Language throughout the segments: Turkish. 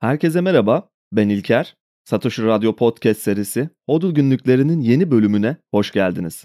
Herkese merhaba, ben İlker. Satoshi Radyo Podcast serisi Hodl Günlüklerinin yeni bölümüne hoş geldiniz.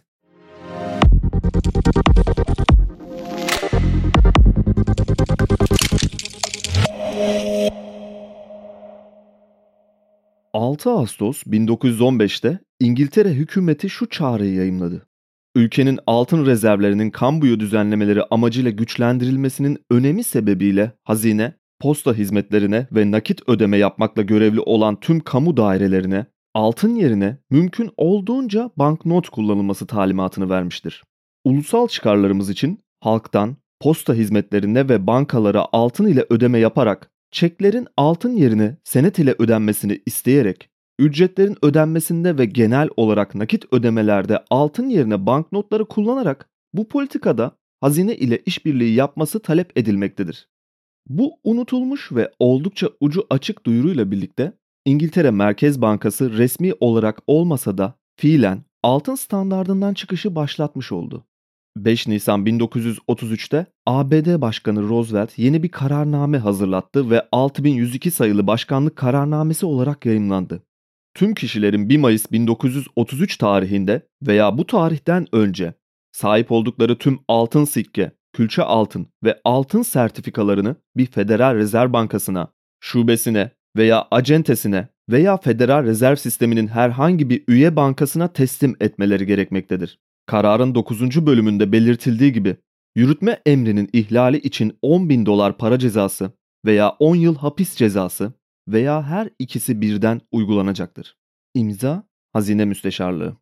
...6 Ağustos 1915'te İngiltere hükümeti şu çağrıyı yayımladı. Ülkenin altın rezervlerinin kambuyu düzenlemeleri amacıyla güçlendirilmesinin önemi sebebiyle hazine posta hizmetlerine ve nakit ödeme yapmakla görevli olan tüm kamu dairelerine altın yerine mümkün olduğunca banknot kullanılması talimatını vermiştir. Ulusal çıkarlarımız için halktan posta hizmetlerine ve bankalara altın ile ödeme yaparak çeklerin altın yerine senet ile ödenmesini isteyerek ücretlerin ödenmesinde ve genel olarak nakit ödemelerde altın yerine banknotları kullanarak bu politikada hazine ile işbirliği yapması talep edilmektedir. Bu unutulmuş ve oldukça ucu açık duyuruyla birlikte İngiltere Merkez Bankası resmi olarak olmasa da fiilen altın standardından çıkışı başlatmış oldu. 5 Nisan 1933'te ABD Başkanı Roosevelt yeni bir kararname hazırlattı ve 6102 sayılı başkanlık kararnamesi olarak yayımlandı. Tüm kişilerin 1 Mayıs 1933 tarihinde veya bu tarihten önce sahip oldukları tüm altın sikke, külçe altın ve altın sertifikalarını bir Federal Rezerv Bankası'na, şubesine veya acentesine veya Federal Rezerv Sistemi'nin herhangi bir üye bankasına teslim etmeleri gerekmektedir. Kararın 9. bölümünde belirtildiği gibi yürütme emrinin ihlali için 10 bin dolar para cezası veya 10 yıl hapis cezası veya her ikisi birden uygulanacaktır. İmza Hazine Müsteşarlığı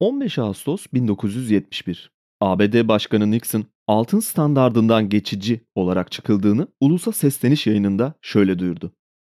15 Ağustos 1971 ABD Başkanı Nixon altın standardından geçici olarak çıkıldığını ulusa sesleniş yayınında şöyle duyurdu.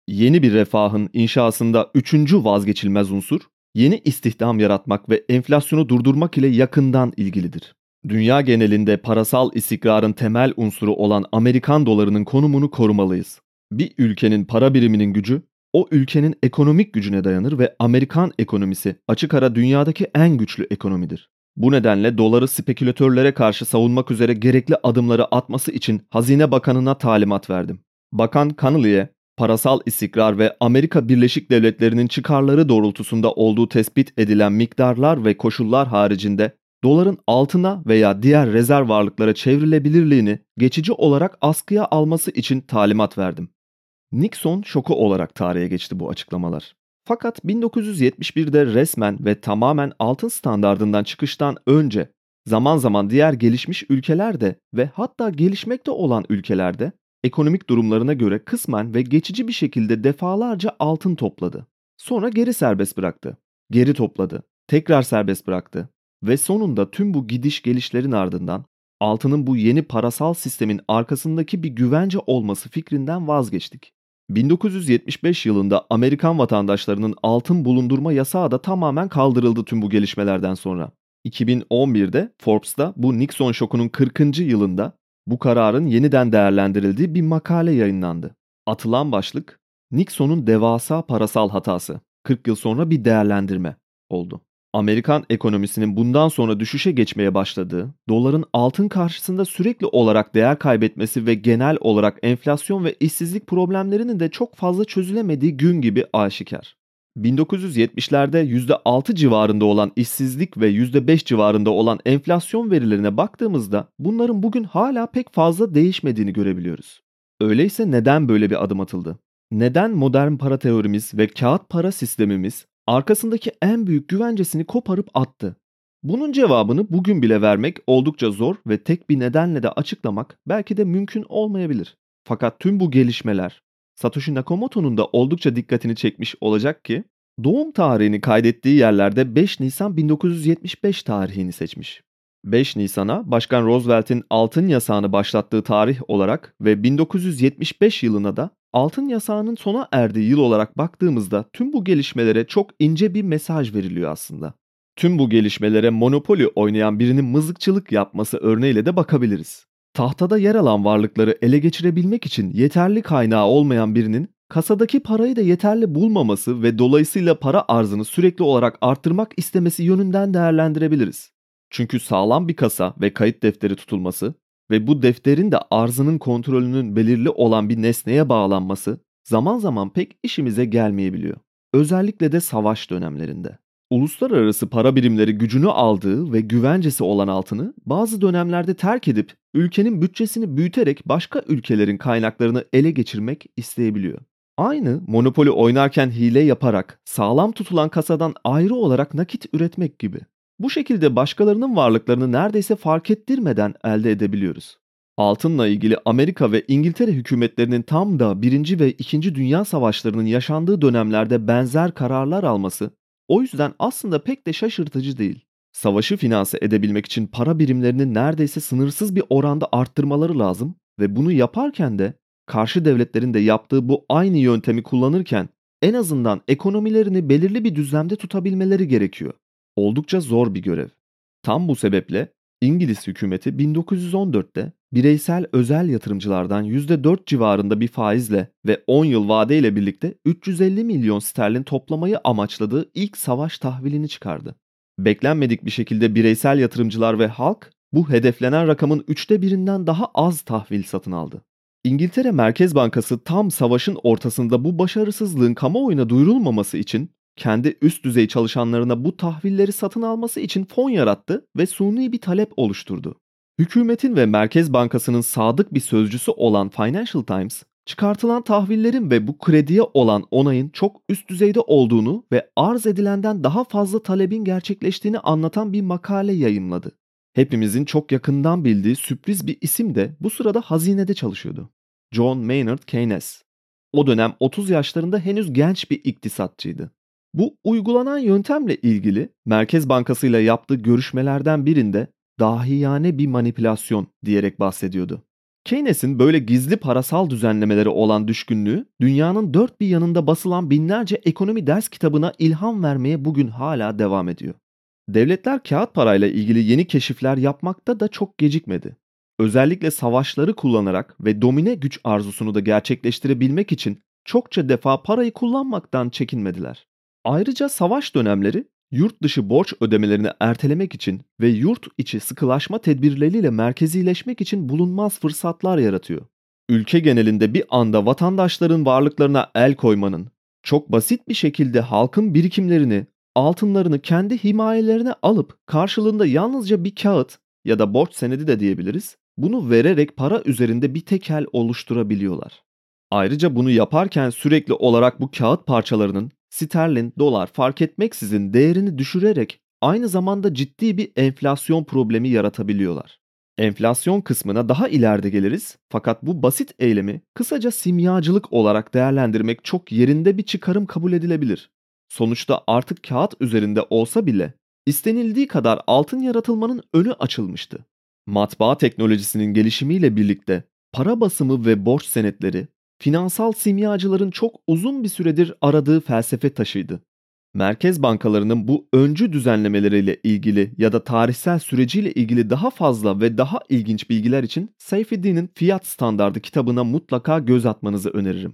Yeni bir refahın inşasında üçüncü vazgeçilmez unsur, yeni istihdam yaratmak ve enflasyonu durdurmak ile yakından ilgilidir. Dünya genelinde parasal istikrarın temel unsuru olan Amerikan dolarının konumunu korumalıyız. Bir ülkenin para biriminin gücü, o ülkenin ekonomik gücüne dayanır ve Amerikan ekonomisi açık ara dünyadaki en güçlü ekonomidir. Bu nedenle doları spekülatörlere karşı savunmak üzere gerekli adımları atması için Hazine Bakanı'na talimat verdim. Bakan Connolly'e parasal istikrar ve Amerika Birleşik Devletleri'nin çıkarları doğrultusunda olduğu tespit edilen miktarlar ve koşullar haricinde doların altına veya diğer rezerv varlıklara çevrilebilirliğini geçici olarak askıya alması için talimat verdim. Nixon şoku olarak tarihe geçti bu açıklamalar. Fakat 1971'de resmen ve tamamen altın standardından çıkıştan önce zaman zaman diğer gelişmiş ülkelerde ve hatta gelişmekte olan ülkelerde ekonomik durumlarına göre kısmen ve geçici bir şekilde defalarca altın topladı. Sonra geri serbest bıraktı. Geri topladı. Tekrar serbest bıraktı. Ve sonunda tüm bu gidiş gelişlerin ardından altının bu yeni parasal sistemin arkasındaki bir güvence olması fikrinden vazgeçtik. 1975 yılında Amerikan vatandaşlarının altın bulundurma yasağı da tamamen kaldırıldı tüm bu gelişmelerden sonra. 2011'de Forbes'ta bu Nixon şokunun 40. yılında bu kararın yeniden değerlendirildiği bir makale yayınlandı. Atılan başlık Nixon'un devasa parasal hatası 40 yıl sonra bir değerlendirme oldu. Amerikan ekonomisinin bundan sonra düşüşe geçmeye başladığı, doların altın karşısında sürekli olarak değer kaybetmesi ve genel olarak enflasyon ve işsizlik problemlerinin de çok fazla çözülemediği gün gibi aşikar. 1970'lerde %6 civarında olan işsizlik ve %5 civarında olan enflasyon verilerine baktığımızda bunların bugün hala pek fazla değişmediğini görebiliyoruz. Öyleyse neden böyle bir adım atıldı? Neden modern para teorimiz ve kağıt para sistemimiz arkasındaki en büyük güvencesini koparıp attı. Bunun cevabını bugün bile vermek oldukça zor ve tek bir nedenle de açıklamak belki de mümkün olmayabilir. Fakat tüm bu gelişmeler Satoshi Nakamoto'nun da oldukça dikkatini çekmiş olacak ki doğum tarihini kaydettiği yerlerde 5 Nisan 1975 tarihini seçmiş. 5 Nisan'a Başkan Roosevelt'in altın yasağını başlattığı tarih olarak ve 1975 yılına da altın yasağının sona erdiği yıl olarak baktığımızda tüm bu gelişmelere çok ince bir mesaj veriliyor aslında. Tüm bu gelişmelere monopoli oynayan birinin mızıkçılık yapması örneğiyle de bakabiliriz. Tahtada yer alan varlıkları ele geçirebilmek için yeterli kaynağı olmayan birinin kasadaki parayı da yeterli bulmaması ve dolayısıyla para arzını sürekli olarak arttırmak istemesi yönünden değerlendirebiliriz. Çünkü sağlam bir kasa ve kayıt defteri tutulması ve bu defterin de arzının kontrolünün belirli olan bir nesneye bağlanması zaman zaman pek işimize gelmeyebiliyor. Özellikle de savaş dönemlerinde. Uluslararası para birimleri gücünü aldığı ve güvencesi olan altını bazı dönemlerde terk edip ülkenin bütçesini büyüterek başka ülkelerin kaynaklarını ele geçirmek isteyebiliyor. Aynı monopoli oynarken hile yaparak sağlam tutulan kasadan ayrı olarak nakit üretmek gibi. Bu şekilde başkalarının varlıklarını neredeyse fark ettirmeden elde edebiliyoruz. Altınla ilgili Amerika ve İngiltere hükümetlerinin tam da 1. ve 2. Dünya Savaşlarının yaşandığı dönemlerde benzer kararlar alması o yüzden aslında pek de şaşırtıcı değil. Savaşı finanse edebilmek için para birimlerini neredeyse sınırsız bir oranda arttırmaları lazım ve bunu yaparken de karşı devletlerin de yaptığı bu aynı yöntemi kullanırken en azından ekonomilerini belirli bir düzlemde tutabilmeleri gerekiyor. Oldukça zor bir görev. Tam bu sebeple İngiliz hükümeti 1914'te bireysel özel yatırımcılardan %4 civarında bir faizle ve 10 yıl vadeyle birlikte 350 milyon sterlin toplamayı amaçladığı ilk savaş tahvilini çıkardı. Beklenmedik bir şekilde bireysel yatırımcılar ve halk bu hedeflenen rakamın üçte birinden daha az tahvil satın aldı. İngiltere Merkez Bankası tam savaşın ortasında bu başarısızlığın kamuoyuna duyurulmaması için kendi üst düzey çalışanlarına bu tahvilleri satın alması için fon yarattı ve suni bir talep oluşturdu. Hükümetin ve Merkez Bankası'nın sadık bir sözcüsü olan Financial Times, çıkartılan tahvillerin ve bu krediye olan onayın çok üst düzeyde olduğunu ve arz edilenden daha fazla talebin gerçekleştiğini anlatan bir makale yayımladı. Hepimizin çok yakından bildiği sürpriz bir isim de bu sırada hazinede çalışıyordu. John Maynard Keynes. O dönem 30 yaşlarında henüz genç bir iktisatçıydı. Bu uygulanan yöntemle ilgili Merkez Bankası ile yaptığı görüşmelerden birinde dahiyane bir manipülasyon diyerek bahsediyordu. Keynes'in böyle gizli parasal düzenlemeleri olan düşkünlüğü dünyanın dört bir yanında basılan binlerce ekonomi ders kitabına ilham vermeye bugün hala devam ediyor. Devletler kağıt parayla ilgili yeni keşifler yapmakta da çok gecikmedi. Özellikle savaşları kullanarak ve domine güç arzusunu da gerçekleştirebilmek için çokça defa parayı kullanmaktan çekinmediler. Ayrıca savaş dönemleri yurt dışı borç ödemelerini ertelemek için ve yurt içi sıkılaşma tedbirleriyle merkezileşmek için bulunmaz fırsatlar yaratıyor. Ülke genelinde bir anda vatandaşların varlıklarına el koymanın, çok basit bir şekilde halkın birikimlerini, altınlarını kendi himayelerine alıp karşılığında yalnızca bir kağıt ya da borç senedi de diyebiliriz, bunu vererek para üzerinde bir tekel oluşturabiliyorlar. Ayrıca bunu yaparken sürekli olarak bu kağıt parçalarının sterlin, dolar fark etmeksizin değerini düşürerek aynı zamanda ciddi bir enflasyon problemi yaratabiliyorlar. Enflasyon kısmına daha ileride geliriz fakat bu basit eylemi kısaca simyacılık olarak değerlendirmek çok yerinde bir çıkarım kabul edilebilir. Sonuçta artık kağıt üzerinde olsa bile istenildiği kadar altın yaratılmanın önü açılmıştı. Matbaa teknolojisinin gelişimiyle birlikte para basımı ve borç senetleri finansal simyacıların çok uzun bir süredir aradığı felsefe taşıydı. Merkez bankalarının bu öncü düzenlemeleriyle ilgili ya da tarihsel süreciyle ilgili daha fazla ve daha ilginç bilgiler için Seyfettin'in Fiyat Standardı kitabına mutlaka göz atmanızı öneririm.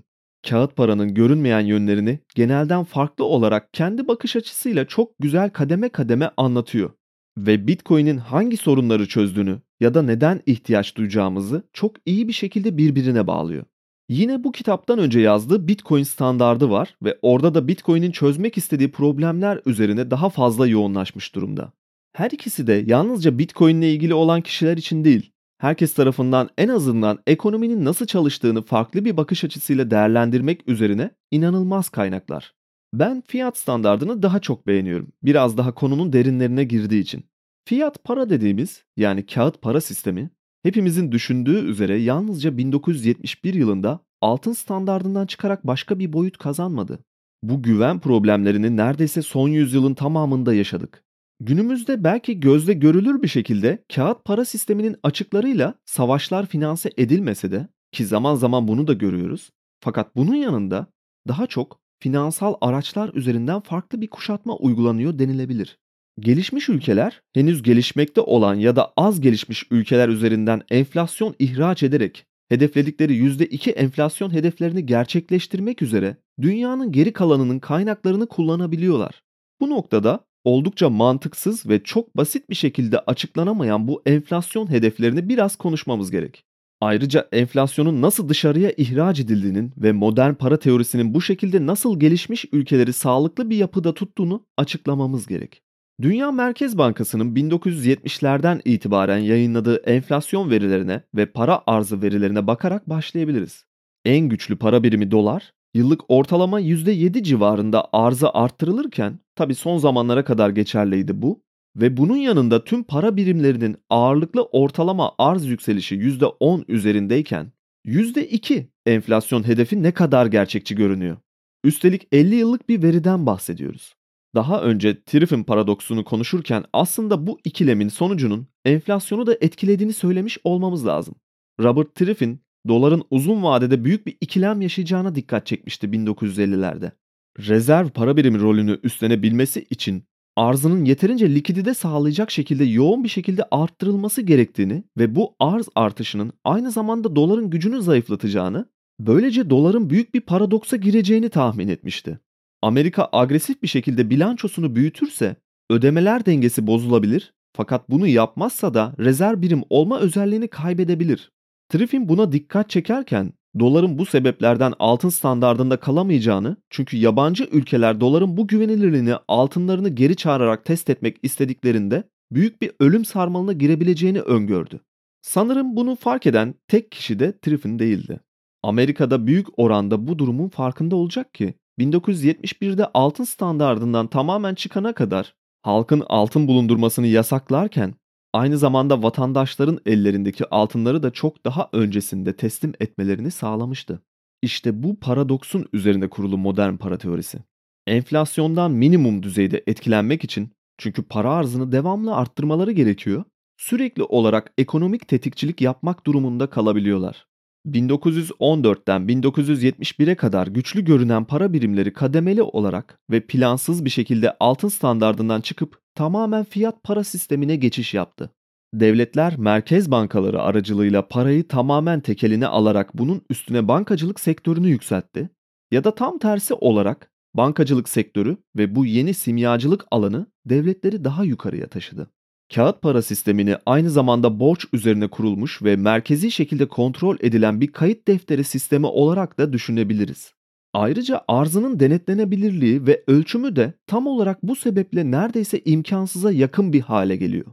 Kağıt paranın görünmeyen yönlerini genelden farklı olarak kendi bakış açısıyla çok güzel kademe kademe anlatıyor ve Bitcoin'in hangi sorunları çözdüğünü ya da neden ihtiyaç duyacağımızı çok iyi bir şekilde birbirine bağlıyor. Yine bu kitaptan önce yazdığı Bitcoin standardı var ve orada da Bitcoin'in çözmek istediği problemler üzerine daha fazla yoğunlaşmış durumda. Her ikisi de yalnızca Bitcoin ile ilgili olan kişiler için değil, herkes tarafından en azından ekonominin nasıl çalıştığını farklı bir bakış açısıyla değerlendirmek üzerine inanılmaz kaynaklar. Ben fiyat standardını daha çok beğeniyorum. Biraz daha konunun derinlerine girdiği için. Fiyat para dediğimiz yani kağıt para sistemi hepimizin düşündüğü üzere yalnızca 1971 yılında altın standardından çıkarak başka bir boyut kazanmadı. Bu güven problemlerini neredeyse son yüzyılın tamamında yaşadık. Günümüzde belki gözle görülür bir şekilde kağıt para sisteminin açıklarıyla savaşlar finanse edilmese de ki zaman zaman bunu da görüyoruz. Fakat bunun yanında daha çok finansal araçlar üzerinden farklı bir kuşatma uygulanıyor denilebilir. Gelişmiş ülkeler henüz gelişmekte olan ya da az gelişmiş ülkeler üzerinden enflasyon ihraç ederek hedefledikleri %2 enflasyon hedeflerini gerçekleştirmek üzere dünyanın geri kalanının kaynaklarını kullanabiliyorlar. Bu noktada oldukça mantıksız ve çok basit bir şekilde açıklanamayan bu enflasyon hedeflerini biraz konuşmamız gerek. Ayrıca enflasyonun nasıl dışarıya ihraç edildiğinin ve modern para teorisinin bu şekilde nasıl gelişmiş ülkeleri sağlıklı bir yapıda tuttuğunu açıklamamız gerek. Dünya Merkez Bankası'nın 1970'lerden itibaren yayınladığı enflasyon verilerine ve para arzı verilerine bakarak başlayabiliriz. En güçlü para birimi dolar, yıllık ortalama %7 civarında arzı arttırılırken, tabi son zamanlara kadar geçerliydi bu, ve bunun yanında tüm para birimlerinin ağırlıklı ortalama arz yükselişi %10 üzerindeyken, %2 enflasyon hedefi ne kadar gerçekçi görünüyor. Üstelik 50 yıllık bir veriden bahsediyoruz. Daha önce Triffin paradoksunu konuşurken aslında bu ikilemin sonucunun enflasyonu da etkilediğini söylemiş olmamız lazım. Robert Triffin, doların uzun vadede büyük bir ikilem yaşayacağına dikkat çekmişti 1950'lerde. Rezerv para birimi rolünü üstlenebilmesi için arzının yeterince likidite sağlayacak şekilde yoğun bir şekilde arttırılması gerektiğini ve bu arz artışının aynı zamanda doların gücünü zayıflatacağını, böylece doların büyük bir paradoksa gireceğini tahmin etmişti. Amerika agresif bir şekilde bilançosunu büyütürse ödemeler dengesi bozulabilir fakat bunu yapmazsa da rezerv birim olma özelliğini kaybedebilir. Triffin buna dikkat çekerken doların bu sebeplerden altın standardında kalamayacağını çünkü yabancı ülkeler doların bu güvenilirliğini altınlarını geri çağırarak test etmek istediklerinde büyük bir ölüm sarmalına girebileceğini öngördü. Sanırım bunu fark eden tek kişi de Triffin değildi. Amerika'da büyük oranda bu durumun farkında olacak ki 1971'de altın standardından tamamen çıkana kadar halkın altın bulundurmasını yasaklarken aynı zamanda vatandaşların ellerindeki altınları da çok daha öncesinde teslim etmelerini sağlamıştı. İşte bu paradoksun üzerine kurulu modern para teorisi. Enflasyondan minimum düzeyde etkilenmek için çünkü para arzını devamlı arttırmaları gerekiyor, sürekli olarak ekonomik tetikçilik yapmak durumunda kalabiliyorlar. 1914'ten 1971'e kadar güçlü görünen para birimleri kademeli olarak ve plansız bir şekilde altın standardından çıkıp tamamen fiyat para sistemine geçiş yaptı. Devletler merkez bankaları aracılığıyla parayı tamamen tekeline alarak bunun üstüne bankacılık sektörünü yükseltti ya da tam tersi olarak bankacılık sektörü ve bu yeni simyacılık alanı devletleri daha yukarıya taşıdı. Kağıt para sistemini aynı zamanda borç üzerine kurulmuş ve merkezi şekilde kontrol edilen bir kayıt defteri sistemi olarak da düşünebiliriz. Ayrıca arzının denetlenebilirliği ve ölçümü de tam olarak bu sebeple neredeyse imkansıza yakın bir hale geliyor.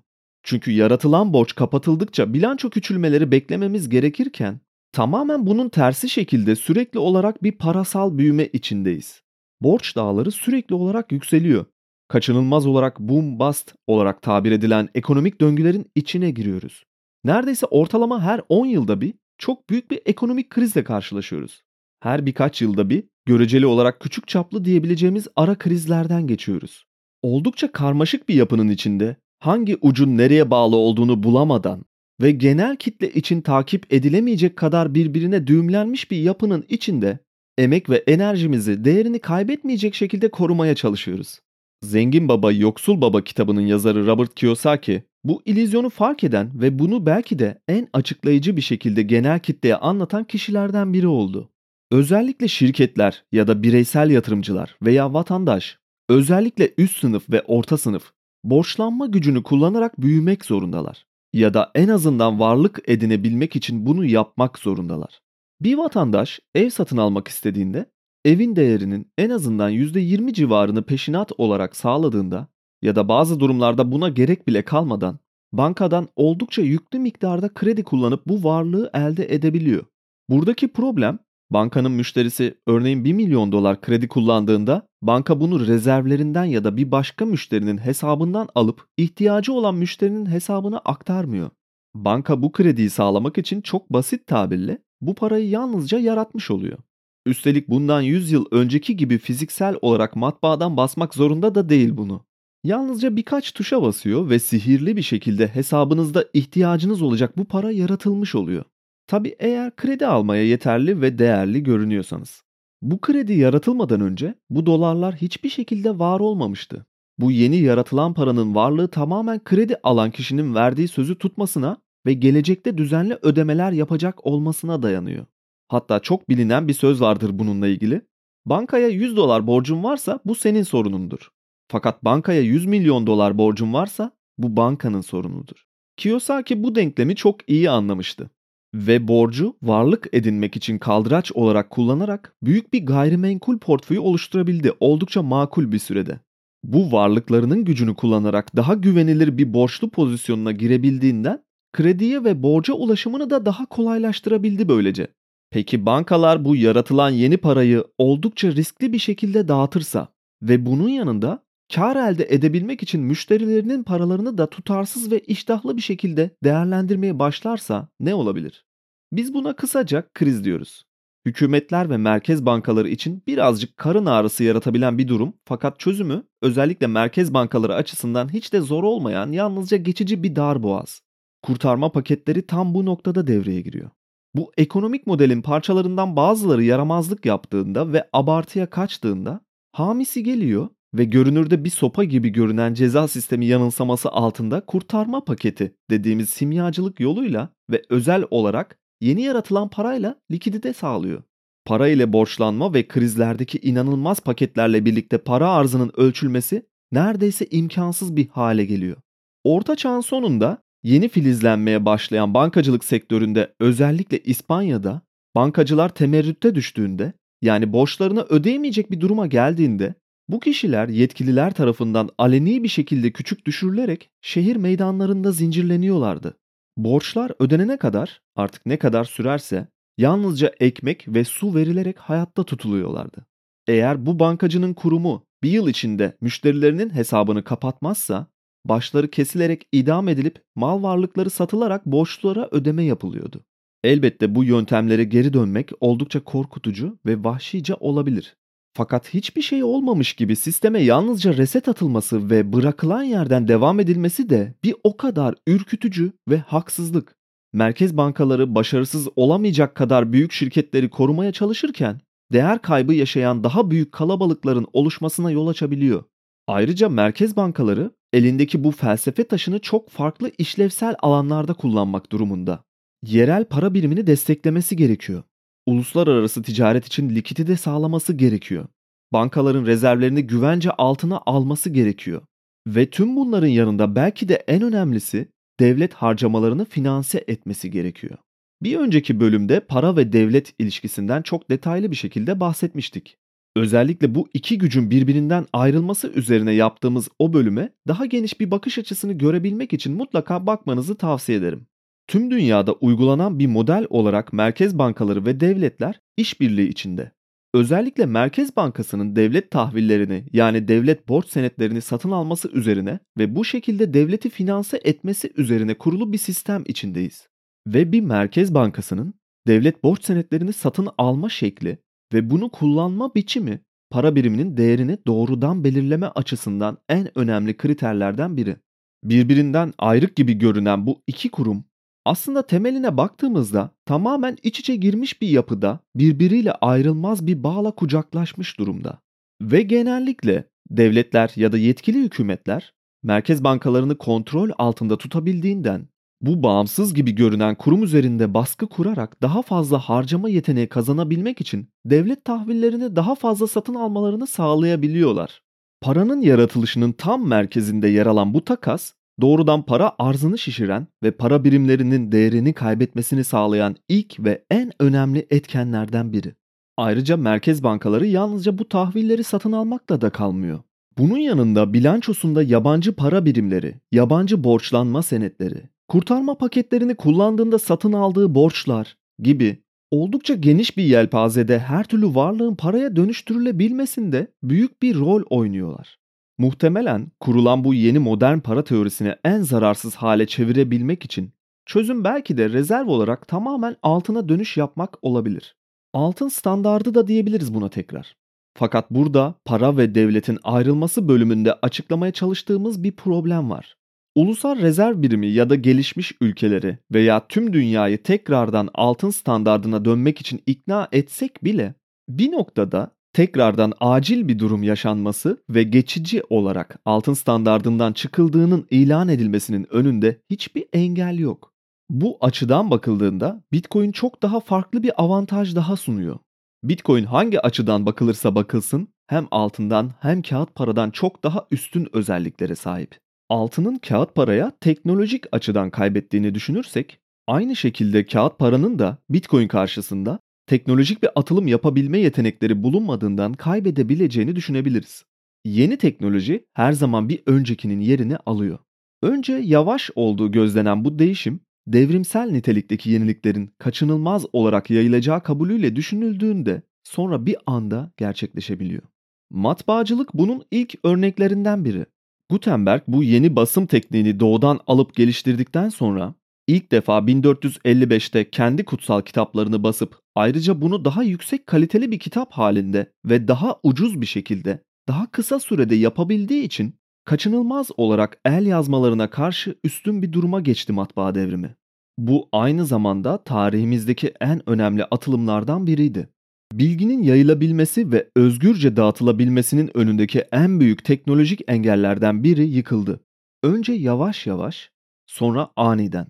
Çünkü yaratılan borç kapatıldıkça bilanço küçülmeleri beklememiz gerekirken tamamen bunun tersi şekilde sürekli olarak bir parasal büyüme içindeyiz. Borç dağları sürekli olarak yükseliyor kaçınılmaz olarak boom bust olarak tabir edilen ekonomik döngülerin içine giriyoruz. Neredeyse ortalama her 10 yılda bir çok büyük bir ekonomik krizle karşılaşıyoruz. Her birkaç yılda bir göreceli olarak küçük çaplı diyebileceğimiz ara krizlerden geçiyoruz. Oldukça karmaşık bir yapının içinde hangi ucun nereye bağlı olduğunu bulamadan ve genel kitle için takip edilemeyecek kadar birbirine düğümlenmiş bir yapının içinde emek ve enerjimizi değerini kaybetmeyecek şekilde korumaya çalışıyoruz. Zengin Baba Yoksul Baba kitabının yazarı Robert Kiyosaki bu ilizyonu fark eden ve bunu belki de en açıklayıcı bir şekilde genel kitleye anlatan kişilerden biri oldu. Özellikle şirketler ya da bireysel yatırımcılar veya vatandaş, özellikle üst sınıf ve orta sınıf borçlanma gücünü kullanarak büyümek zorundalar ya da en azından varlık edinebilmek için bunu yapmak zorundalar. Bir vatandaş ev satın almak istediğinde evin değerinin en azından %20 civarını peşinat olarak sağladığında ya da bazı durumlarda buna gerek bile kalmadan bankadan oldukça yüklü miktarda kredi kullanıp bu varlığı elde edebiliyor. Buradaki problem bankanın müşterisi örneğin 1 milyon dolar kredi kullandığında banka bunu rezervlerinden ya da bir başka müşterinin hesabından alıp ihtiyacı olan müşterinin hesabına aktarmıyor. Banka bu krediyi sağlamak için çok basit tabirle bu parayı yalnızca yaratmış oluyor. Üstelik bundan 100 yıl önceki gibi fiziksel olarak matbaadan basmak zorunda da değil bunu. Yalnızca birkaç tuşa basıyor ve sihirli bir şekilde hesabınızda ihtiyacınız olacak bu para yaratılmış oluyor. Tabi eğer kredi almaya yeterli ve değerli görünüyorsanız. Bu kredi yaratılmadan önce bu dolarlar hiçbir şekilde var olmamıştı. Bu yeni yaratılan paranın varlığı tamamen kredi alan kişinin verdiği sözü tutmasına ve gelecekte düzenli ödemeler yapacak olmasına dayanıyor. Hatta çok bilinen bir söz vardır bununla ilgili. Bankaya 100 dolar borcun varsa bu senin sorunundur. Fakat bankaya 100 milyon dolar borcun varsa bu bankanın sorunudur. Kiyosaki bu denklemi çok iyi anlamıştı. ve borcu varlık edinmek için kaldıraç olarak kullanarak büyük bir gayrimenkul portföyü oluşturabildi oldukça makul bir sürede. Bu varlıklarının gücünü kullanarak daha güvenilir bir borçlu pozisyonuna girebildiğinden krediye ve borca ulaşımını da daha kolaylaştırabildi böylece. Peki bankalar bu yaratılan yeni parayı oldukça riskli bir şekilde dağıtırsa ve bunun yanında kar elde edebilmek için müşterilerinin paralarını da tutarsız ve iştahlı bir şekilde değerlendirmeye başlarsa ne olabilir? Biz buna kısaca kriz diyoruz. Hükümetler ve merkez bankaları için birazcık karın ağrısı yaratabilen bir durum fakat çözümü özellikle merkez bankaları açısından hiç de zor olmayan yalnızca geçici bir dar boğaz. Kurtarma paketleri tam bu noktada devreye giriyor. Bu ekonomik modelin parçalarından bazıları yaramazlık yaptığında ve abartıya kaçtığında hamisi geliyor ve görünürde bir sopa gibi görünen ceza sistemi yanılsaması altında kurtarma paketi dediğimiz simyacılık yoluyla ve özel olarak yeni yaratılan parayla likidite sağlıyor. Para ile borçlanma ve krizlerdeki inanılmaz paketlerle birlikte para arzının ölçülmesi neredeyse imkansız bir hale geliyor. Orta çağın sonunda yeni filizlenmeye başlayan bankacılık sektöründe özellikle İspanya'da bankacılar temerrütte düştüğünde yani borçlarını ödeyemeyecek bir duruma geldiğinde bu kişiler yetkililer tarafından aleni bir şekilde küçük düşürülerek şehir meydanlarında zincirleniyorlardı. Borçlar ödenene kadar artık ne kadar sürerse yalnızca ekmek ve su verilerek hayatta tutuluyorlardı. Eğer bu bankacının kurumu bir yıl içinde müşterilerinin hesabını kapatmazsa başları kesilerek idam edilip mal varlıkları satılarak borçlulara ödeme yapılıyordu. Elbette bu yöntemlere geri dönmek oldukça korkutucu ve vahşice olabilir. Fakat hiçbir şey olmamış gibi sisteme yalnızca reset atılması ve bırakılan yerden devam edilmesi de bir o kadar ürkütücü ve haksızlık. Merkez bankaları başarısız olamayacak kadar büyük şirketleri korumaya çalışırken değer kaybı yaşayan daha büyük kalabalıkların oluşmasına yol açabiliyor. Ayrıca merkez bankaları elindeki bu felsefe taşını çok farklı işlevsel alanlarda kullanmak durumunda. Yerel para birimini desteklemesi gerekiyor uluslararası ticaret için likidite sağlaması gerekiyor. Bankaların rezervlerini güvence altına alması gerekiyor. Ve tüm bunların yanında belki de en önemlisi devlet harcamalarını finanse etmesi gerekiyor. Bir önceki bölümde para ve devlet ilişkisinden çok detaylı bir şekilde bahsetmiştik. Özellikle bu iki gücün birbirinden ayrılması üzerine yaptığımız o bölüme daha geniş bir bakış açısını görebilmek için mutlaka bakmanızı tavsiye ederim. Tüm dünyada uygulanan bir model olarak merkez bankaları ve devletler işbirliği içinde. Özellikle Merkez Bankası'nın devlet tahvillerini yani devlet borç senetlerini satın alması üzerine ve bu şekilde devleti finanse etmesi üzerine kurulu bir sistem içindeyiz. Ve bir Merkez Bankası'nın devlet borç senetlerini satın alma şekli ve bunu kullanma biçimi para biriminin değerini doğrudan belirleme açısından en önemli kriterlerden biri. Birbirinden ayrık gibi görünen bu iki kurum aslında temeline baktığımızda tamamen iç içe girmiş bir yapıda birbiriyle ayrılmaz bir bağla kucaklaşmış durumda. Ve genellikle devletler ya da yetkili hükümetler merkez bankalarını kontrol altında tutabildiğinden bu bağımsız gibi görünen kurum üzerinde baskı kurarak daha fazla harcama yeteneği kazanabilmek için devlet tahvillerini daha fazla satın almalarını sağlayabiliyorlar. Paranın yaratılışının tam merkezinde yer alan bu takas doğrudan para arzını şişiren ve para birimlerinin değerini kaybetmesini sağlayan ilk ve en önemli etkenlerden biri. Ayrıca merkez bankaları yalnızca bu tahvilleri satın almakla da kalmıyor. Bunun yanında bilançosunda yabancı para birimleri, yabancı borçlanma senetleri, kurtarma paketlerini kullandığında satın aldığı borçlar gibi oldukça geniş bir yelpazede her türlü varlığın paraya dönüştürülebilmesinde büyük bir rol oynuyorlar. Muhtemelen kurulan bu yeni modern para teorisini en zararsız hale çevirebilmek için çözüm belki de rezerv olarak tamamen altına dönüş yapmak olabilir. Altın standardı da diyebiliriz buna tekrar. Fakat burada para ve devletin ayrılması bölümünde açıklamaya çalıştığımız bir problem var. Ulusal rezerv birimi ya da gelişmiş ülkeleri veya tüm dünyayı tekrardan altın standardına dönmek için ikna etsek bile bir noktada tekrardan acil bir durum yaşanması ve geçici olarak altın standardından çıkıldığının ilan edilmesinin önünde hiçbir engel yok. Bu açıdan bakıldığında Bitcoin çok daha farklı bir avantaj daha sunuyor. Bitcoin hangi açıdan bakılırsa bakılsın hem altından hem kağıt paradan çok daha üstün özelliklere sahip. Altının kağıt paraya teknolojik açıdan kaybettiğini düşünürsek Aynı şekilde kağıt paranın da Bitcoin karşısında teknolojik bir atılım yapabilme yetenekleri bulunmadığından kaybedebileceğini düşünebiliriz. Yeni teknoloji her zaman bir öncekinin yerini alıyor. Önce yavaş olduğu gözlenen bu değişim, devrimsel nitelikteki yeniliklerin kaçınılmaz olarak yayılacağı kabulüyle düşünüldüğünde sonra bir anda gerçekleşebiliyor. Matbaacılık bunun ilk örneklerinden biri. Gutenberg bu yeni basım tekniğini doğudan alıp geliştirdikten sonra ilk defa 1455'te kendi kutsal kitaplarını basıp ayrıca bunu daha yüksek kaliteli bir kitap halinde ve daha ucuz bir şekilde daha kısa sürede yapabildiği için kaçınılmaz olarak el yazmalarına karşı üstün bir duruma geçti matbaa devrimi. Bu aynı zamanda tarihimizdeki en önemli atılımlardan biriydi. Bilginin yayılabilmesi ve özgürce dağıtılabilmesinin önündeki en büyük teknolojik engellerden biri yıkıldı. Önce yavaş yavaş, sonra aniden.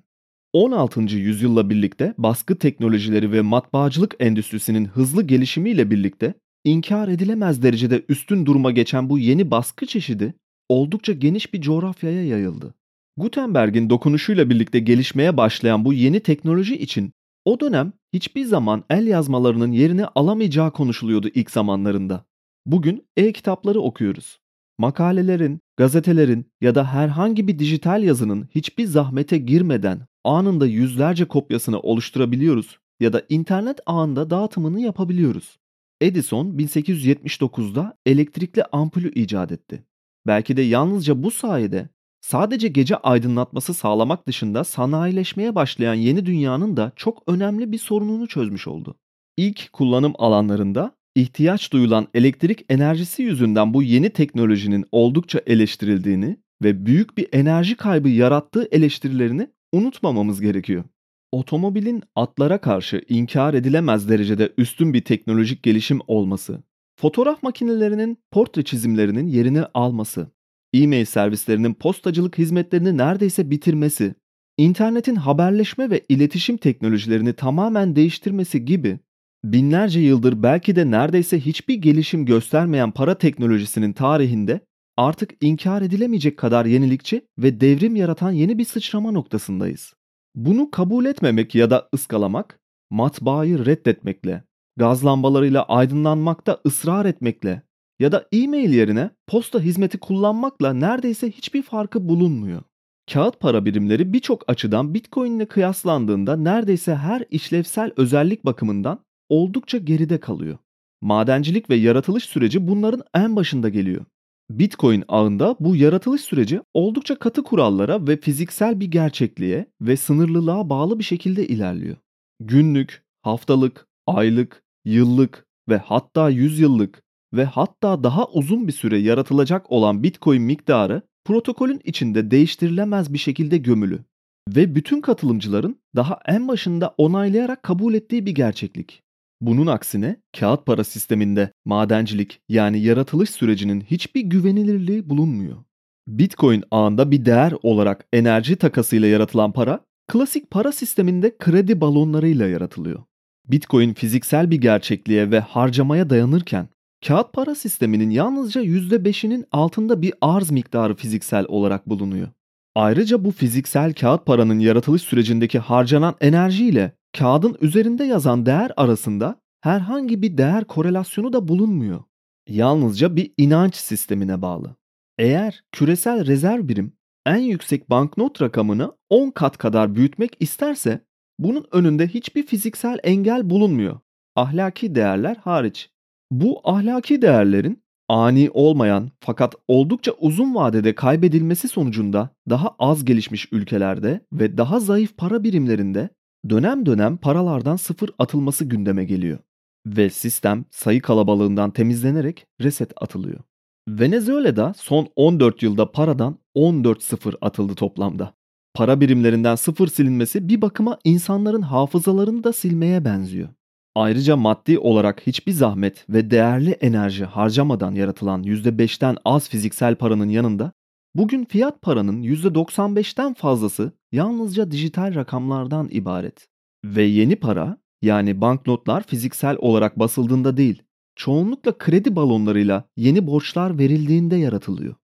16. yüzyılla birlikte baskı teknolojileri ve matbaacılık endüstrisinin hızlı gelişimiyle birlikte inkar edilemez derecede üstün duruma geçen bu yeni baskı çeşidi oldukça geniş bir coğrafyaya yayıldı. Gutenberg'in dokunuşuyla birlikte gelişmeye başlayan bu yeni teknoloji için o dönem hiçbir zaman el yazmalarının yerini alamayacağı konuşuluyordu ilk zamanlarında. Bugün e-kitapları okuyoruz. Makalelerin, gazetelerin ya da herhangi bir dijital yazının hiçbir zahmete girmeden anında yüzlerce kopyasını oluşturabiliyoruz ya da internet ağında dağıtımını yapabiliyoruz. Edison 1879'da elektrikli ampulü icat etti. Belki de yalnızca bu sayede sadece gece aydınlatması sağlamak dışında sanayileşmeye başlayan yeni dünyanın da çok önemli bir sorununu çözmüş oldu. İlk kullanım alanlarında ihtiyaç duyulan elektrik enerjisi yüzünden bu yeni teknolojinin oldukça eleştirildiğini ve büyük bir enerji kaybı yarattığı eleştirilerini unutmamamız gerekiyor. Otomobilin atlara karşı inkar edilemez derecede üstün bir teknolojik gelişim olması, fotoğraf makinelerinin portre çizimlerinin yerini alması, e-mail servislerinin postacılık hizmetlerini neredeyse bitirmesi, internetin haberleşme ve iletişim teknolojilerini tamamen değiştirmesi gibi binlerce yıldır belki de neredeyse hiçbir gelişim göstermeyen para teknolojisinin tarihinde artık inkar edilemeyecek kadar yenilikçi ve devrim yaratan yeni bir sıçrama noktasındayız. Bunu kabul etmemek ya da ıskalamak, matbaayı reddetmekle, gaz lambalarıyla aydınlanmakta ısrar etmekle ya da e-mail yerine posta hizmeti kullanmakla neredeyse hiçbir farkı bulunmuyor. Kağıt para birimleri birçok açıdan Bitcoin ile kıyaslandığında neredeyse her işlevsel özellik bakımından oldukça geride kalıyor. Madencilik ve yaratılış süreci bunların en başında geliyor. Bitcoin ağında bu yaratılış süreci oldukça katı kurallara ve fiziksel bir gerçekliğe ve sınırlılığa bağlı bir şekilde ilerliyor. Günlük, haftalık, aylık, yıllık ve hatta yüzyıllık ve hatta daha uzun bir süre yaratılacak olan Bitcoin miktarı protokolün içinde değiştirilemez bir şekilde gömülü ve bütün katılımcıların daha en başında onaylayarak kabul ettiği bir gerçeklik. Bunun aksine kağıt para sisteminde madencilik yani yaratılış sürecinin hiçbir güvenilirliği bulunmuyor. Bitcoin ağında bir değer olarak enerji takasıyla yaratılan para, klasik para sisteminde kredi balonlarıyla yaratılıyor. Bitcoin fiziksel bir gerçekliğe ve harcamaya dayanırken, kağıt para sisteminin yalnızca %5'inin altında bir arz miktarı fiziksel olarak bulunuyor. Ayrıca bu fiziksel kağıt paranın yaratılış sürecindeki harcanan enerjiyle kağıdın üzerinde yazan değer arasında herhangi bir değer korelasyonu da bulunmuyor. Yalnızca bir inanç sistemine bağlı. Eğer küresel rezerv birim en yüksek banknot rakamını 10 kat kadar büyütmek isterse bunun önünde hiçbir fiziksel engel bulunmuyor. Ahlaki değerler hariç. Bu ahlaki değerlerin ani olmayan fakat oldukça uzun vadede kaybedilmesi sonucunda daha az gelişmiş ülkelerde ve daha zayıf para birimlerinde dönem dönem paralardan sıfır atılması gündeme geliyor ve sistem sayı kalabalığından temizlenerek reset atılıyor. Venezuela'da son 14 yılda paradan 14 sıfır atıldı toplamda. Para birimlerinden sıfır silinmesi bir bakıma insanların hafızalarını da silmeye benziyor. Ayrıca maddi olarak hiçbir zahmet ve değerli enerji harcamadan yaratılan %5'ten az fiziksel paranın yanında bugün fiyat paranın %95'ten fazlası yalnızca dijital rakamlardan ibaret. Ve yeni para yani banknotlar fiziksel olarak basıldığında değil, çoğunlukla kredi balonlarıyla yeni borçlar verildiğinde yaratılıyor.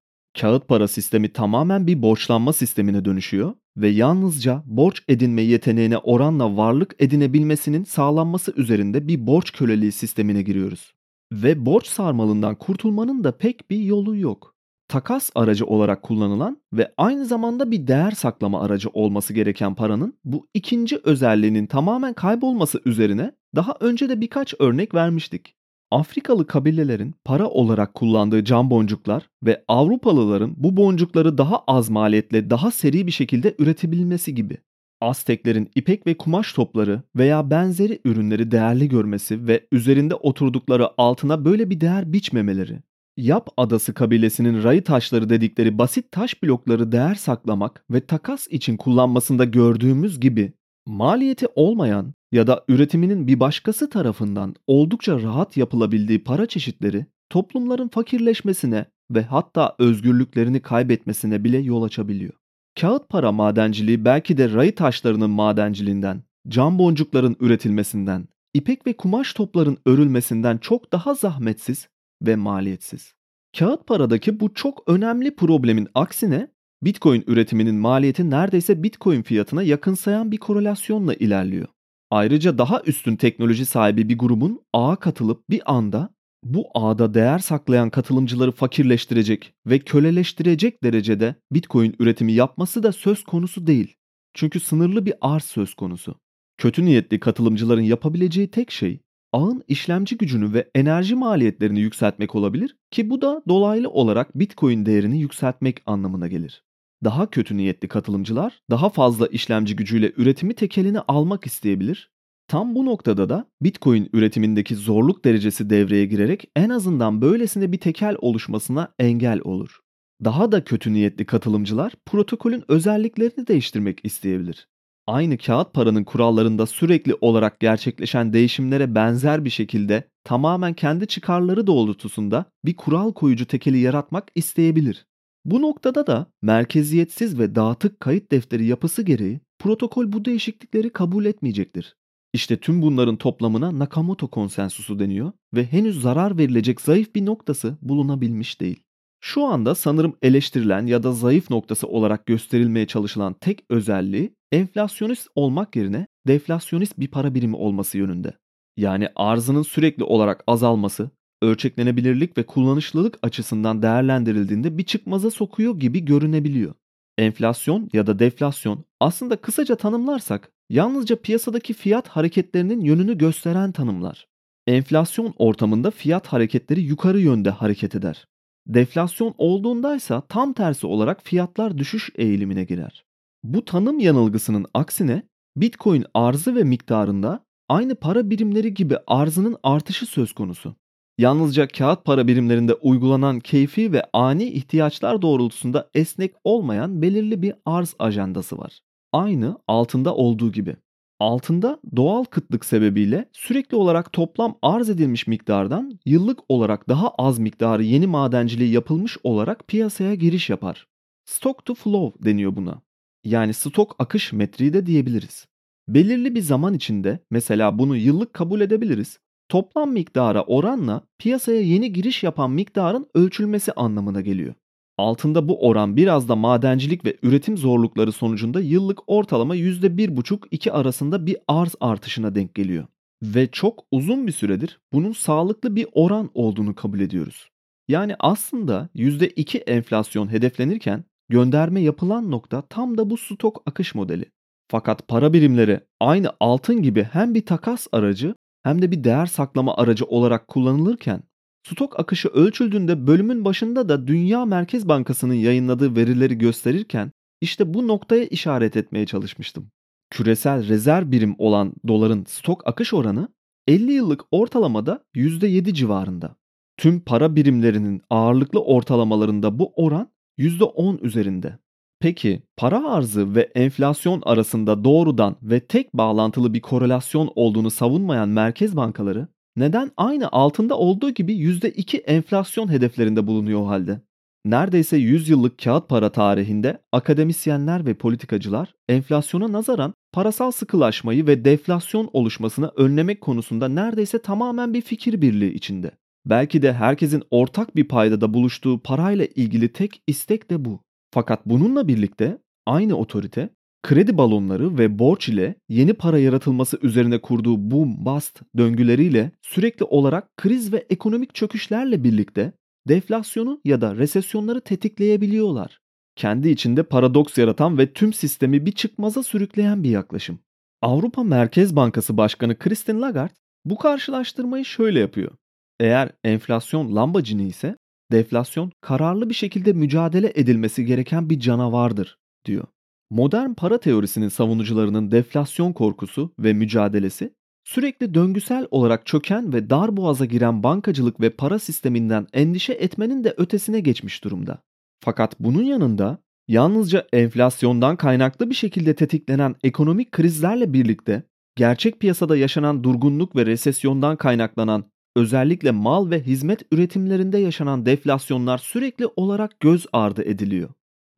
Kağıt para sistemi tamamen bir borçlanma sistemine dönüşüyor ve yalnızca borç edinme yeteneğine oranla varlık edinebilmesinin sağlanması üzerinde bir borç köleliği sistemine giriyoruz. Ve borç sarmalından kurtulmanın da pek bir yolu yok. Takas aracı olarak kullanılan ve aynı zamanda bir değer saklama aracı olması gereken paranın bu ikinci özelliğinin tamamen kaybolması üzerine daha önce de birkaç örnek vermiştik. Afrikalı kabilelerin para olarak kullandığı cam boncuklar ve Avrupalıların bu boncukları daha az maliyetle daha seri bir şekilde üretebilmesi gibi. Azteklerin ipek ve kumaş topları veya benzeri ürünleri değerli görmesi ve üzerinde oturdukları altına böyle bir değer biçmemeleri. Yap Adası kabilesinin rayı taşları dedikleri basit taş blokları değer saklamak ve takas için kullanmasında gördüğümüz gibi maliyeti olmayan ya da üretiminin bir başkası tarafından oldukça rahat yapılabildiği para çeşitleri toplumların fakirleşmesine ve hatta özgürlüklerini kaybetmesine bile yol açabiliyor. Kağıt para madenciliği belki de rayı taşlarının madenciliğinden, cam boncukların üretilmesinden, ipek ve kumaş topların örülmesinden çok daha zahmetsiz ve maliyetsiz. Kağıt paradaki bu çok önemli problemin aksine Bitcoin üretiminin maliyeti neredeyse Bitcoin fiyatına yakınsayan bir korelasyonla ilerliyor. Ayrıca daha üstün teknoloji sahibi bir grubun ağa katılıp bir anda bu ağda değer saklayan katılımcıları fakirleştirecek ve köleleştirecek derecede Bitcoin üretimi yapması da söz konusu değil. Çünkü sınırlı bir arz söz konusu. Kötü niyetli katılımcıların yapabileceği tek şey ağın işlemci gücünü ve enerji maliyetlerini yükseltmek olabilir ki bu da dolaylı olarak Bitcoin değerini yükseltmek anlamına gelir. Daha kötü niyetli katılımcılar daha fazla işlemci gücüyle üretimi tekeline almak isteyebilir. Tam bu noktada da Bitcoin üretimindeki zorluk derecesi devreye girerek en azından böylesine bir tekel oluşmasına engel olur. Daha da kötü niyetli katılımcılar protokolün özelliklerini değiştirmek isteyebilir. Aynı kağıt paranın kurallarında sürekli olarak gerçekleşen değişimlere benzer bir şekilde tamamen kendi çıkarları doğrultusunda bir kural koyucu tekeli yaratmak isteyebilir. Bu noktada da merkeziyetsiz ve dağıtık kayıt defteri yapısı gereği protokol bu değişiklikleri kabul etmeyecektir. İşte tüm bunların toplamına Nakamoto konsensusu deniyor ve henüz zarar verilecek zayıf bir noktası bulunabilmiş değil. Şu anda sanırım eleştirilen ya da zayıf noktası olarak gösterilmeye çalışılan tek özelliği enflasyonist olmak yerine deflasyonist bir para birimi olması yönünde. Yani arzının sürekli olarak azalması ölçeklenebilirlik ve kullanışlılık açısından değerlendirildiğinde bir çıkmaza sokuyor gibi görünebiliyor. Enflasyon ya da deflasyon aslında kısaca tanımlarsak yalnızca piyasadaki fiyat hareketlerinin yönünü gösteren tanımlar. Enflasyon ortamında fiyat hareketleri yukarı yönde hareket eder. Deflasyon olduğundaysa tam tersi olarak fiyatlar düşüş eğilimine girer. Bu tanım yanılgısının aksine Bitcoin arzı ve miktarında aynı para birimleri gibi arzının artışı söz konusu. Yalnızca kağıt para birimlerinde uygulanan keyfi ve ani ihtiyaçlar doğrultusunda esnek olmayan belirli bir arz ajandası var. Aynı altında olduğu gibi. Altında doğal kıtlık sebebiyle sürekli olarak toplam arz edilmiş miktardan yıllık olarak daha az miktarı yeni madenciliği yapılmış olarak piyasaya giriş yapar. Stock to flow deniyor buna. Yani stok akış metriği de diyebiliriz. Belirli bir zaman içinde mesela bunu yıllık kabul edebiliriz toplam miktara oranla piyasaya yeni giriş yapan miktarın ölçülmesi anlamına geliyor. Altında bu oran biraz da madencilik ve üretim zorlukları sonucunda yıllık ortalama %1,5-2 arasında bir arz artışına denk geliyor. Ve çok uzun bir süredir bunun sağlıklı bir oran olduğunu kabul ediyoruz. Yani aslında %2 enflasyon hedeflenirken gönderme yapılan nokta tam da bu stok akış modeli. Fakat para birimleri aynı altın gibi hem bir takas aracı hem de bir değer saklama aracı olarak kullanılırken stok akışı ölçüldüğünde bölümün başında da Dünya Merkez Bankası'nın yayınladığı verileri gösterirken işte bu noktaya işaret etmeye çalışmıştım. Küresel rezerv birim olan doların stok akış oranı 50 yıllık ortalamada %7 civarında. Tüm para birimlerinin ağırlıklı ortalamalarında bu oran %10 üzerinde. Peki para arzı ve enflasyon arasında doğrudan ve tek bağlantılı bir korelasyon olduğunu savunmayan merkez bankaları neden aynı altında olduğu gibi %2 enflasyon hedeflerinde bulunuyor o halde? Neredeyse 100 yıllık kağıt para tarihinde akademisyenler ve politikacılar enflasyona nazaran parasal sıkılaşmayı ve deflasyon oluşmasını önlemek konusunda neredeyse tamamen bir fikir birliği içinde. Belki de herkesin ortak bir paydada buluştuğu parayla ilgili tek istek de bu. Fakat bununla birlikte aynı otorite kredi balonları ve borç ile yeni para yaratılması üzerine kurduğu boom bust döngüleriyle sürekli olarak kriz ve ekonomik çöküşlerle birlikte deflasyonu ya da resesyonları tetikleyebiliyorlar. Kendi içinde paradoks yaratan ve tüm sistemi bir çıkmaza sürükleyen bir yaklaşım. Avrupa Merkez Bankası Başkanı Christine Lagarde bu karşılaştırmayı şöyle yapıyor. Eğer enflasyon lambacını ise deflasyon kararlı bir şekilde mücadele edilmesi gereken bir canavardır diyor. Modern para teorisinin savunucularının deflasyon korkusu ve mücadelesi sürekli döngüsel olarak çöken ve dar boğaza giren bankacılık ve para sisteminden endişe etmenin de ötesine geçmiş durumda. Fakat bunun yanında yalnızca enflasyondan kaynaklı bir şekilde tetiklenen ekonomik krizlerle birlikte gerçek piyasada yaşanan durgunluk ve resesyondan kaynaklanan özellikle mal ve hizmet üretimlerinde yaşanan deflasyonlar sürekli olarak göz ardı ediliyor.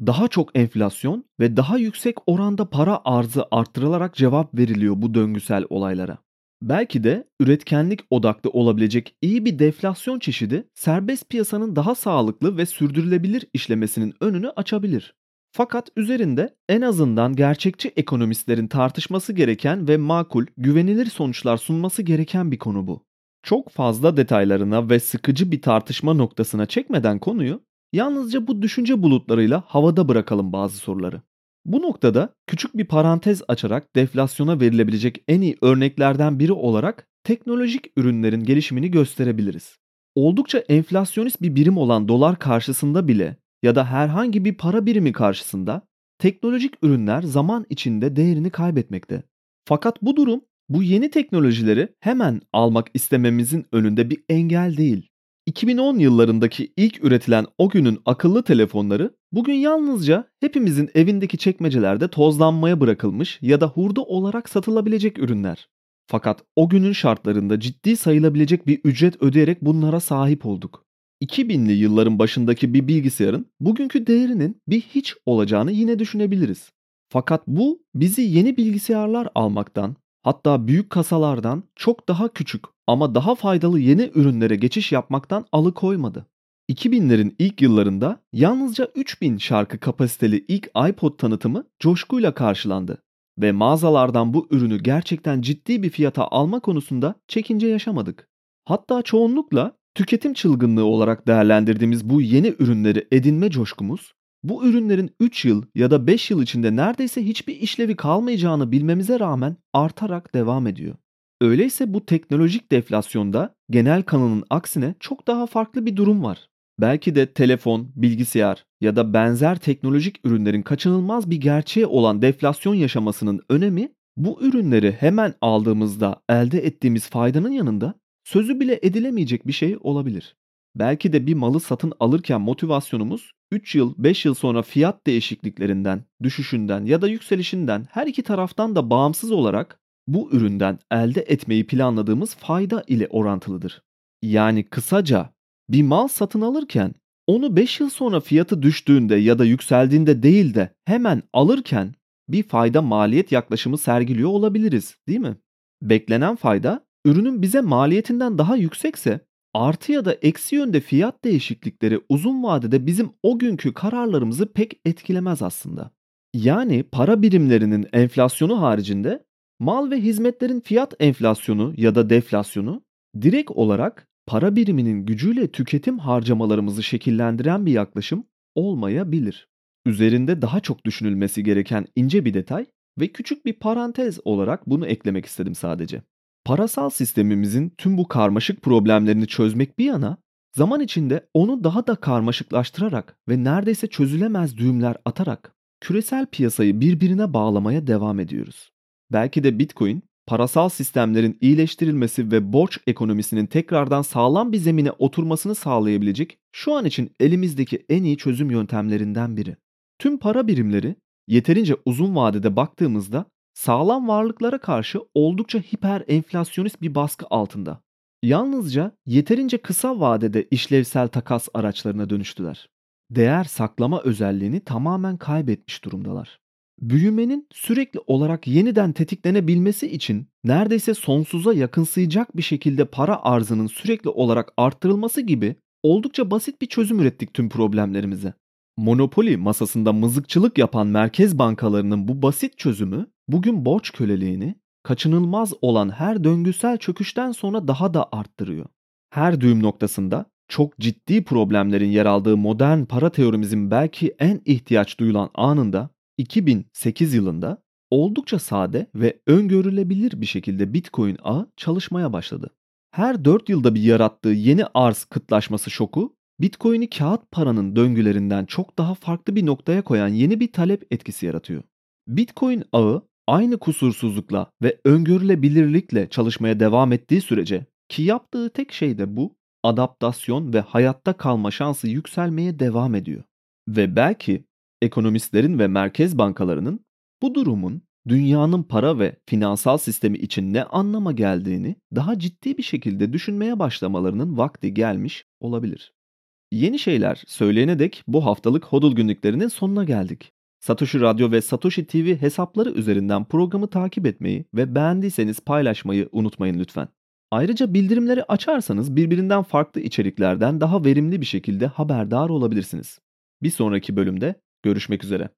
Daha çok enflasyon ve daha yüksek oranda para arzı arttırılarak cevap veriliyor bu döngüsel olaylara. Belki de üretkenlik odaklı olabilecek iyi bir deflasyon çeşidi serbest piyasanın daha sağlıklı ve sürdürülebilir işlemesinin önünü açabilir. Fakat üzerinde en azından gerçekçi ekonomistlerin tartışması gereken ve makul, güvenilir sonuçlar sunması gereken bir konu bu. Çok fazla detaylarına ve sıkıcı bir tartışma noktasına çekmeden konuyu, yalnızca bu düşünce bulutlarıyla havada bırakalım bazı soruları. Bu noktada küçük bir parantez açarak deflasyona verilebilecek en iyi örneklerden biri olarak teknolojik ürünlerin gelişimini gösterebiliriz. Oldukça enflasyonist bir birim olan dolar karşısında bile ya da herhangi bir para birimi karşısında teknolojik ürünler zaman içinde değerini kaybetmekte. Fakat bu durum bu yeni teknolojileri hemen almak istememizin önünde bir engel değil. 2010 yıllarındaki ilk üretilen o günün akıllı telefonları bugün yalnızca hepimizin evindeki çekmecelerde tozlanmaya bırakılmış ya da hurda olarak satılabilecek ürünler. Fakat o günün şartlarında ciddi sayılabilecek bir ücret ödeyerek bunlara sahip olduk. 2000'li yılların başındaki bir bilgisayarın bugünkü değerinin bir hiç olacağını yine düşünebiliriz. Fakat bu bizi yeni bilgisayarlar almaktan, hatta büyük kasalardan çok daha küçük ama daha faydalı yeni ürünlere geçiş yapmaktan alıkoymadı. 2000'lerin ilk yıllarında yalnızca 3000 şarkı kapasiteli ilk iPod tanıtımı coşkuyla karşılandı ve mağazalardan bu ürünü gerçekten ciddi bir fiyata alma konusunda çekince yaşamadık. Hatta çoğunlukla tüketim çılgınlığı olarak değerlendirdiğimiz bu yeni ürünleri edinme coşkumuz, bu ürünlerin 3 yıl ya da 5 yıl içinde neredeyse hiçbir işlevi kalmayacağını bilmemize rağmen artarak devam ediyor. Öyleyse bu teknolojik deflasyonda genel kanının aksine çok daha farklı bir durum var. Belki de telefon, bilgisayar ya da benzer teknolojik ürünlerin kaçınılmaz bir gerçeği olan deflasyon yaşamasının önemi bu ürünleri hemen aldığımızda elde ettiğimiz faydanın yanında sözü bile edilemeyecek bir şey olabilir. Belki de bir malı satın alırken motivasyonumuz 3 yıl 5 yıl sonra fiyat değişikliklerinden, düşüşünden ya da yükselişinden her iki taraftan da bağımsız olarak bu üründen elde etmeyi planladığımız fayda ile orantılıdır. Yani kısaca bir mal satın alırken onu 5 yıl sonra fiyatı düştüğünde ya da yükseldiğinde değil de hemen alırken bir fayda maliyet yaklaşımı sergiliyor olabiliriz, değil mi? Beklenen fayda ürünün bize maliyetinden daha yüksekse artı ya da eksi yönde fiyat değişiklikleri uzun vadede bizim o günkü kararlarımızı pek etkilemez aslında. Yani para birimlerinin enflasyonu haricinde mal ve hizmetlerin fiyat enflasyonu ya da deflasyonu direkt olarak para biriminin gücüyle tüketim harcamalarımızı şekillendiren bir yaklaşım olmayabilir. Üzerinde daha çok düşünülmesi gereken ince bir detay ve küçük bir parantez olarak bunu eklemek istedim sadece. Parasal sistemimizin tüm bu karmaşık problemlerini çözmek bir yana, zaman içinde onu daha da karmaşıklaştırarak ve neredeyse çözülemez düğümler atarak küresel piyasayı birbirine bağlamaya devam ediyoruz. Belki de Bitcoin, parasal sistemlerin iyileştirilmesi ve borç ekonomisinin tekrardan sağlam bir zemine oturmasını sağlayabilecek şu an için elimizdeki en iyi çözüm yöntemlerinden biri. Tüm para birimleri yeterince uzun vadede baktığımızda sağlam varlıklara karşı oldukça hiper enflasyonist bir baskı altında. Yalnızca yeterince kısa vadede işlevsel takas araçlarına dönüştüler. Değer saklama özelliğini tamamen kaybetmiş durumdalar. Büyümenin sürekli olarak yeniden tetiklenebilmesi için neredeyse sonsuza yakınsayacak bir şekilde para arzının sürekli olarak arttırılması gibi oldukça basit bir çözüm ürettik tüm problemlerimize. Monopoli masasında mızıkçılık yapan merkez bankalarının bu basit çözümü bugün borç köleliğini kaçınılmaz olan her döngüsel çöküşten sonra daha da arttırıyor. Her düğüm noktasında çok ciddi problemlerin yer aldığı modern para teorimizin belki en ihtiyaç duyulan anında 2008 yılında oldukça sade ve öngörülebilir bir şekilde Bitcoin ağı çalışmaya başladı. Her 4 yılda bir yarattığı yeni arz kıtlaşması şoku Bitcoin'i kağıt paranın döngülerinden çok daha farklı bir noktaya koyan yeni bir talep etkisi yaratıyor. Bitcoin ağı aynı kusursuzlukla ve öngörülebilirlikle çalışmaya devam ettiği sürece ki yaptığı tek şey de bu, adaptasyon ve hayatta kalma şansı yükselmeye devam ediyor. Ve belki ekonomistlerin ve merkez bankalarının bu durumun dünyanın para ve finansal sistemi için ne anlama geldiğini daha ciddi bir şekilde düşünmeye başlamalarının vakti gelmiş olabilir. Yeni şeyler söyleyene dek bu haftalık Hodl günlüklerinin sonuna geldik. Satoshi Radyo ve Satoshi TV hesapları üzerinden programı takip etmeyi ve beğendiyseniz paylaşmayı unutmayın lütfen. Ayrıca bildirimleri açarsanız birbirinden farklı içeriklerden daha verimli bir şekilde haberdar olabilirsiniz. Bir sonraki bölümde görüşmek üzere.